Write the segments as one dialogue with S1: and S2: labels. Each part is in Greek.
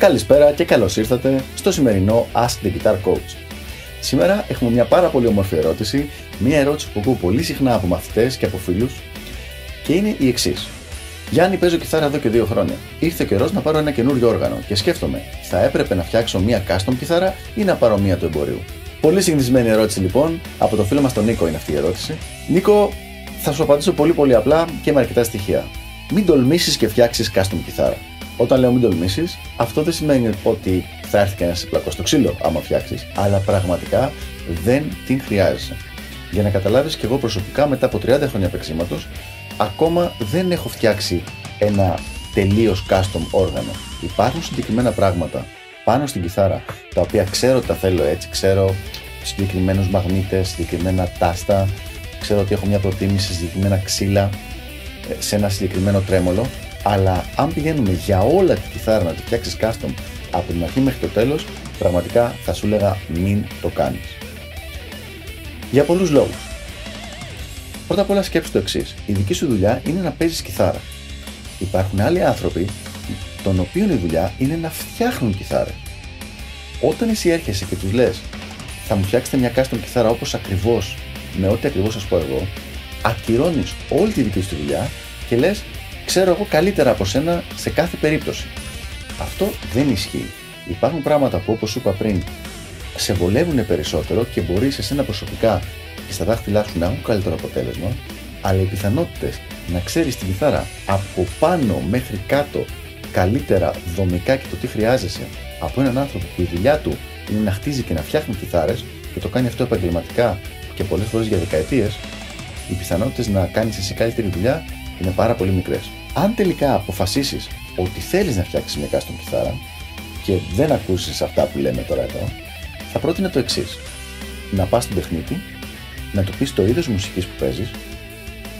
S1: Καλησπέρα και καλώς ήρθατε στο σημερινό Ask the Guitar Coach. Σήμερα έχουμε μια πάρα πολύ όμορφη ερώτηση, μια ερώτηση που ακούω πολύ συχνά από μαθητές και από φίλους και είναι η εξής. Γιάννη, παίζω κιθάρα εδώ και δύο χρόνια. Ήρθε καιρός να πάρω ένα καινούριο όργανο και σκέφτομαι, θα έπρεπε να φτιάξω μια custom κιθάρα ή να πάρω μια του εμπορίου; Πολύ συνηθισμένη ερώτηση λοιπόν, από το φίλο μας τον Νίκο είναι αυτή η ερώτηση. Νίκο, θα σου απαντήσω πολύ πολύ απλά και με αρκετά στοιχεία. Μην τολμήσεις και φτιάξεις custom κιθάρα. Όταν λέω μην τολμήσεις, αυτό δεν σημαίνει ότι θα έρθει κανένας σε πλακό στο ξύλο άμα φτιάξεις, αλλά πραγματικά δεν την χρειάζεσαι. Για να καταλάβεις και εγώ προσωπικά μετά από 30 χρόνια παίξήματο, ακόμα δεν έχω φτιάξει ένα τελείως custom όργανο. Υπάρχουν συγκεκριμένα πράγματα πάνω στην κιθάρα τα οποία ξέρω ότι τα θέλω έτσι, ξέρω συγκεκριμένους μαγνήτες, συγκεκριμένα τάστα, ξέρω ότι έχω μια προτίμηση σε συγκεκριμένα ξύλα, ε, σε ένα συγκεκριμένο τρέμολο, αλλά αν πηγαίνουμε για όλα τη κιθάρα να τη φτιάξεις custom από την αρχή μέχρι το τέλος, πραγματικά θα σου έλεγα μην το κάνεις. Για πολλούς λόγους. Πρώτα απ' όλα σκέψου το εξής. Η δική σου δουλειά είναι να παίζεις κιθάρα. Υπάρχουν άλλοι άνθρωποι, των οποίων η δουλειά είναι να φτιάχνουν κιθάρα. Όταν εσύ έρχεσαι και τους λες, θα μου φτιάξετε μια custom κιθάρα όπως ακριβώς, με ό,τι ακριβώς σας πω εγώ, ακυρώνεις όλη τη δική σου δουλειά και λες, ξέρω εγώ καλύτερα από σένα σε κάθε περίπτωση. Αυτό δεν ισχύει. Υπάρχουν πράγματα που όπως σου είπα πριν, σε βολεύουν περισσότερο και μπορείς εσένα προσωπικά και στα δάχτυλά σου να έχουν καλύτερο αποτέλεσμα, αλλά οι πιθανότητες να ξέρεις την κιθάρα από πάνω μέχρι κάτω καλύτερα δομικά και το τι χρειάζεσαι από έναν άνθρωπο που η δουλειά του είναι να χτίζει και να φτιάχνει κιθάρες και το κάνει αυτό επαγγελματικά και πολλές φορές για δεκαετίες, οι πιθανότητες να κάνεις εσύ καλύτερη δουλειά είναι πάρα πολύ μικρές. Αν τελικά αποφασίσεις ότι θέλεις να φτιάξεις μια custom κιθάρα και δεν ακούσεις αυτά που λέμε τώρα εδώ, θα πρότεινα το εξής. Να πας στον τεχνίτη, να του πεις το είδος μουσικής που παίζεις,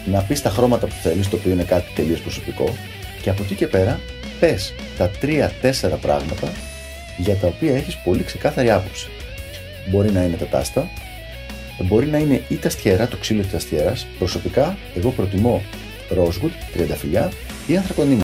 S1: να πεις τα χρώματα που θέλεις, το οποίο είναι κάτι τελείως προσωπικό, και από εκεί και πέρα πες τα 3-4 πράγματα για τα οποία έχεις πολύ ξεκάθαρη άποψη. Μπορεί να είναι τα τάστα, μπορεί να είναι ή τα στιέρα, το ξύλο της αστιέρα. Προσωπικά, εγώ προτιμώ rosewood, τριανταφυλλιά ή ανθρακονίμα.